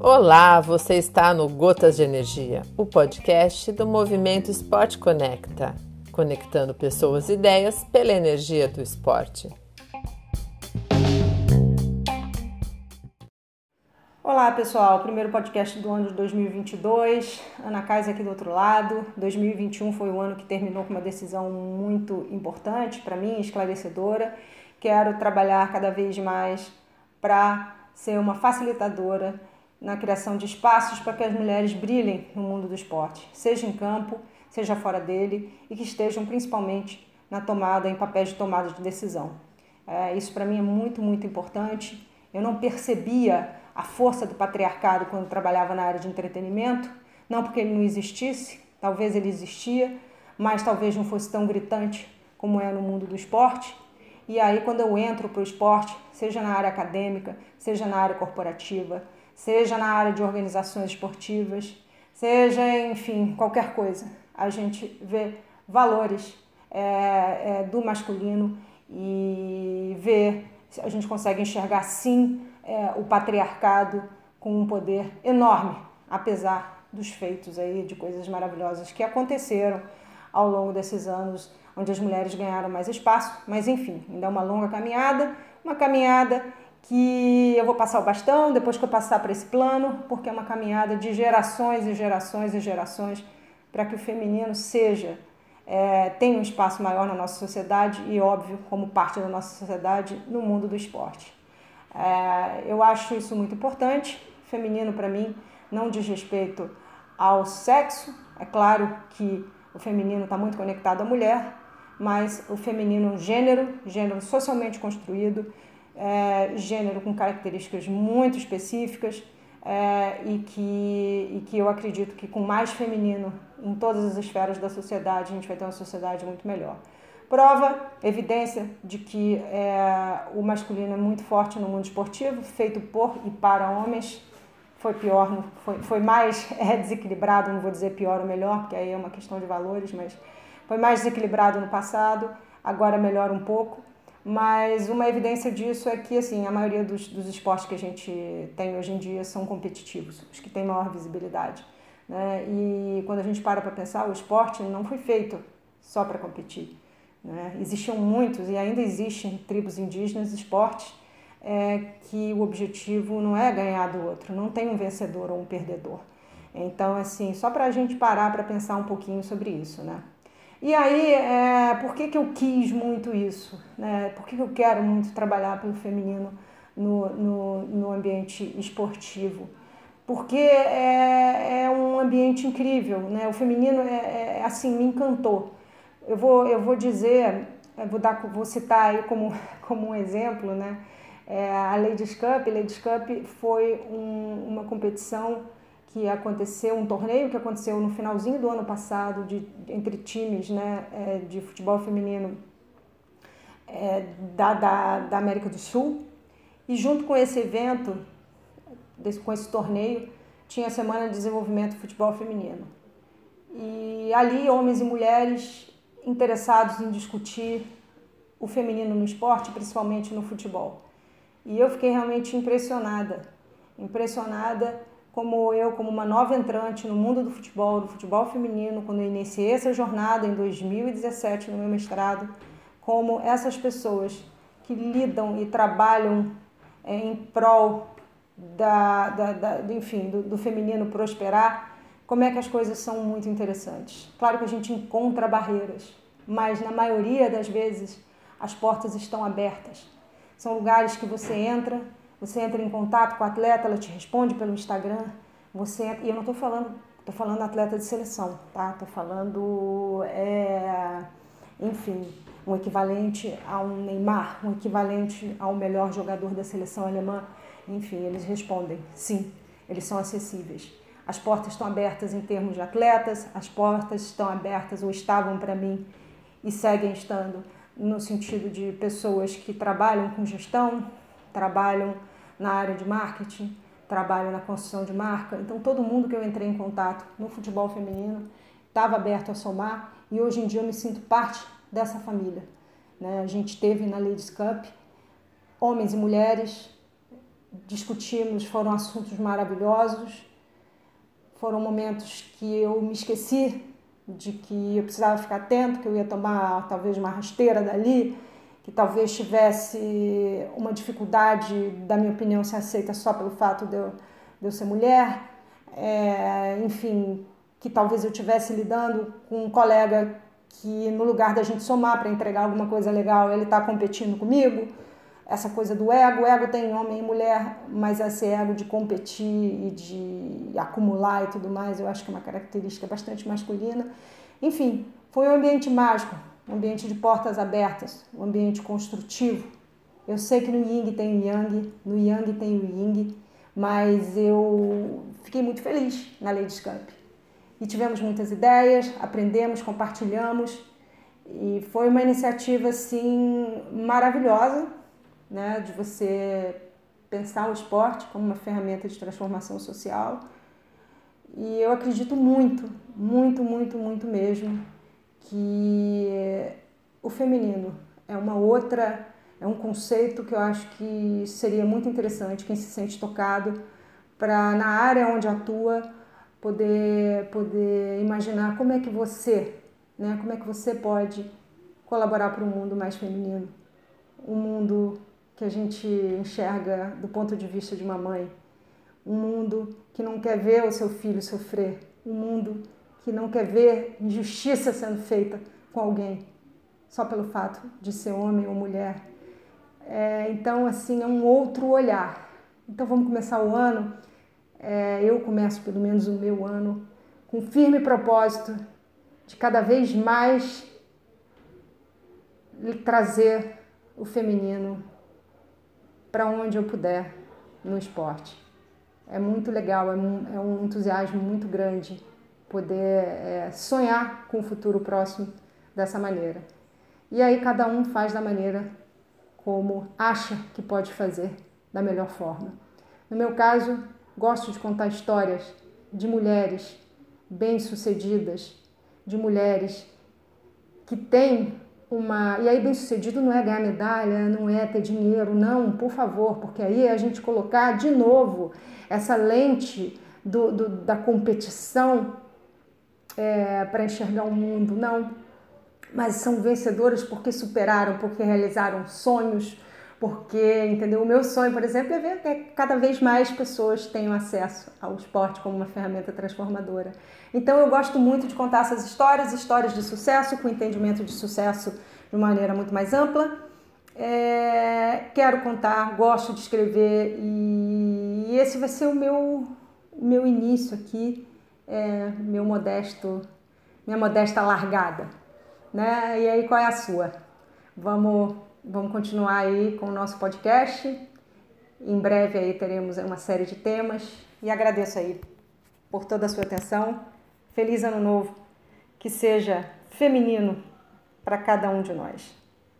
Olá, você está no Gotas de Energia, o podcast do Movimento Esporte Conecta, conectando pessoas e ideias pela energia do esporte. Olá pessoal, primeiro podcast do ano de 2022, Ana Kaiser aqui do outro lado. 2021 foi um ano que terminou com uma decisão muito importante para mim, esclarecedora. Quero trabalhar cada vez mais para ser uma facilitadora na criação de espaços para que as mulheres brilhem no mundo do esporte, seja em campo, seja fora dele, e que estejam principalmente na tomada, em papéis de tomada de decisão. É, isso para mim é muito, muito importante. Eu não percebia a força do patriarcado quando trabalhava na área de entretenimento, não porque ele não existisse, talvez ele existia, mas talvez não fosse tão gritante como é no mundo do esporte. E aí, quando eu entro para o esporte, seja na área acadêmica, seja na área corporativa, seja na área de organizações esportivas, seja, enfim, qualquer coisa. A gente vê valores é, é, do masculino e vê, a gente consegue enxergar sim é, o patriarcado com um poder enorme, apesar dos feitos aí de coisas maravilhosas que aconteceram ao longo desses anos, onde as mulheres ganharam mais espaço, mas enfim, ainda é uma longa caminhada, uma caminhada que eu vou passar o bastão depois que eu passar para esse plano, porque é uma caminhada de gerações e gerações e gerações para que o feminino seja, é, tenha um espaço maior na nossa sociedade e, óbvio, como parte da nossa sociedade no mundo do esporte. É, eu acho isso muito importante. Feminino, para mim, não diz respeito ao sexo. É claro que o feminino está muito conectado à mulher, mas o feminino é gênero, gênero socialmente construído, é, gênero com características muito específicas é, e, que, e que eu acredito que com mais feminino em todas as esferas da sociedade, a gente vai ter uma sociedade muito melhor. Prova, evidência de que é, o masculino é muito forte no mundo esportivo, feito por e para homens. Foi pior, foi, foi mais é, desequilibrado, não vou dizer pior ou melhor, porque aí é uma questão de valores, mas foi mais desequilibrado no passado, agora melhora um pouco. Mas uma evidência disso é que assim, a maioria dos, dos esportes que a gente tem hoje em dia são competitivos, os que têm maior visibilidade. Né? E quando a gente para para pensar, o esporte não foi feito só para competir. Né? Existiam muitos e ainda existem tribos indígenas esportes é, que o objetivo não é ganhar do outro, não tem um vencedor ou um perdedor. Então, assim, só para a gente parar para pensar um pouquinho sobre isso, né? E aí, é, por que, que eu quis muito isso? Né? Por que, que eu quero muito trabalhar pelo feminino no, no, no ambiente esportivo? Porque é, é, um ambiente incrível, né? O feminino é, é, assim me encantou. Eu vou, eu vou dizer, eu vou dar, vou citar aí como, como um exemplo, né? É, a Ladies Cup, Ladies Cup foi um, uma competição que aconteceu, um torneio que aconteceu no finalzinho do ano passado de, entre times né, é, de futebol feminino é, da, da, da América do Sul. E junto com esse evento, desse, com esse torneio, tinha a Semana de Desenvolvimento do Futebol Feminino. E ali, homens e mulheres interessados em discutir o feminino no esporte, principalmente no futebol. E eu fiquei realmente impressionada, impressionada como eu, como uma nova entrante no mundo do futebol, do futebol feminino, quando eu iniciei essa jornada em 2017 no meu mestrado, como essas pessoas que lidam e trabalham é, em prol da, da, da enfim, do, do feminino prosperar, como é que as coisas são muito interessantes. Claro que a gente encontra barreiras, mas na maioria das vezes as portas estão abertas. São lugares que você entra você entra em contato com a atleta, ela te responde pelo Instagram. Você entra, e eu não estou falando, estou falando atleta de seleção, tá? Estou falando, é, enfim, um equivalente a um Neymar, um equivalente ao melhor jogador da seleção alemã. Enfim, eles respondem, sim, eles são acessíveis. As portas estão abertas em termos de atletas, as portas estão abertas ou estavam para mim e seguem estando no sentido de pessoas que trabalham com gestão, trabalham na área de marketing, trabalham na construção de marca. Então, todo mundo que eu entrei em contato no futebol feminino estava aberto a somar e hoje em dia eu me sinto parte dessa família. Né? A gente teve na Ladies Cup homens e mulheres, discutimos, foram assuntos maravilhosos, foram momentos que eu me esqueci de que eu precisava ficar atento, que eu ia tomar talvez uma rasteira dali, que talvez tivesse uma dificuldade da minha opinião ser aceita só pelo fato de eu, de eu ser mulher, é, enfim, que talvez eu estivesse lidando com um colega que no lugar da gente somar para entregar alguma coisa legal, ele está competindo comigo. Essa coisa do ego, o ego tem homem e mulher, mas esse ego de competir e de acumular e tudo mais, eu acho que é uma característica bastante masculina. Enfim, foi um ambiente mágico, um ambiente de portas abertas, um ambiente construtivo. Eu sei que no Ying tem o Yang, no Yang tem o Ying, mas eu fiquei muito feliz na Ladies Cup e tivemos muitas ideias, aprendemos, compartilhamos e foi uma iniciativa assim maravilhosa, né, de você pensar o esporte como uma ferramenta de transformação social. E eu acredito muito, muito, muito, muito mesmo que o feminino é uma outra, é um conceito que eu acho que seria muito interessante quem se sente tocado para na área onde atua poder, poder imaginar como é que você, né, como é que você pode colaborar para um mundo mais feminino, um mundo que a gente enxerga do ponto de vista de uma mãe, um mundo que não quer ver o seu filho sofrer, um mundo que não quer ver injustiça sendo feita com alguém só pelo fato de ser homem ou mulher. É, então, assim, é um outro olhar. Então, vamos começar o ano é, eu começo pelo menos o meu ano com firme propósito de cada vez mais trazer o feminino para onde eu puder no esporte. É muito legal, é um, é um entusiasmo muito grande poder é, sonhar com o futuro próximo dessa maneira. E aí cada um faz da maneira como acha que pode fazer da melhor forma. No meu caso, Gosto de contar histórias de mulheres bem-sucedidas, de mulheres que têm uma. E aí, bem-sucedido não é ganhar medalha, não é ter dinheiro, não, por favor, porque aí é a gente colocar de novo essa lente do, do da competição é, para enxergar o mundo, não. Mas são vencedoras porque superaram, porque realizaram sonhos, porque, entendeu? O meu sonho, por exemplo, é ver que cada vez mais pessoas tenham acesso ao esporte como uma ferramenta transformadora. Então, eu gosto muito de contar essas histórias, histórias de sucesso, com entendimento de sucesso de uma maneira muito mais ampla. É, quero contar, gosto de escrever e esse vai ser o meu, meu início aqui, é, meu modesto, minha modesta largada. Né? E aí, qual é a sua? Vamos Vamos continuar aí com o nosso podcast. Em breve aí teremos uma série de temas e agradeço aí por toda a sua atenção. Feliz ano novo, que seja feminino para cada um de nós.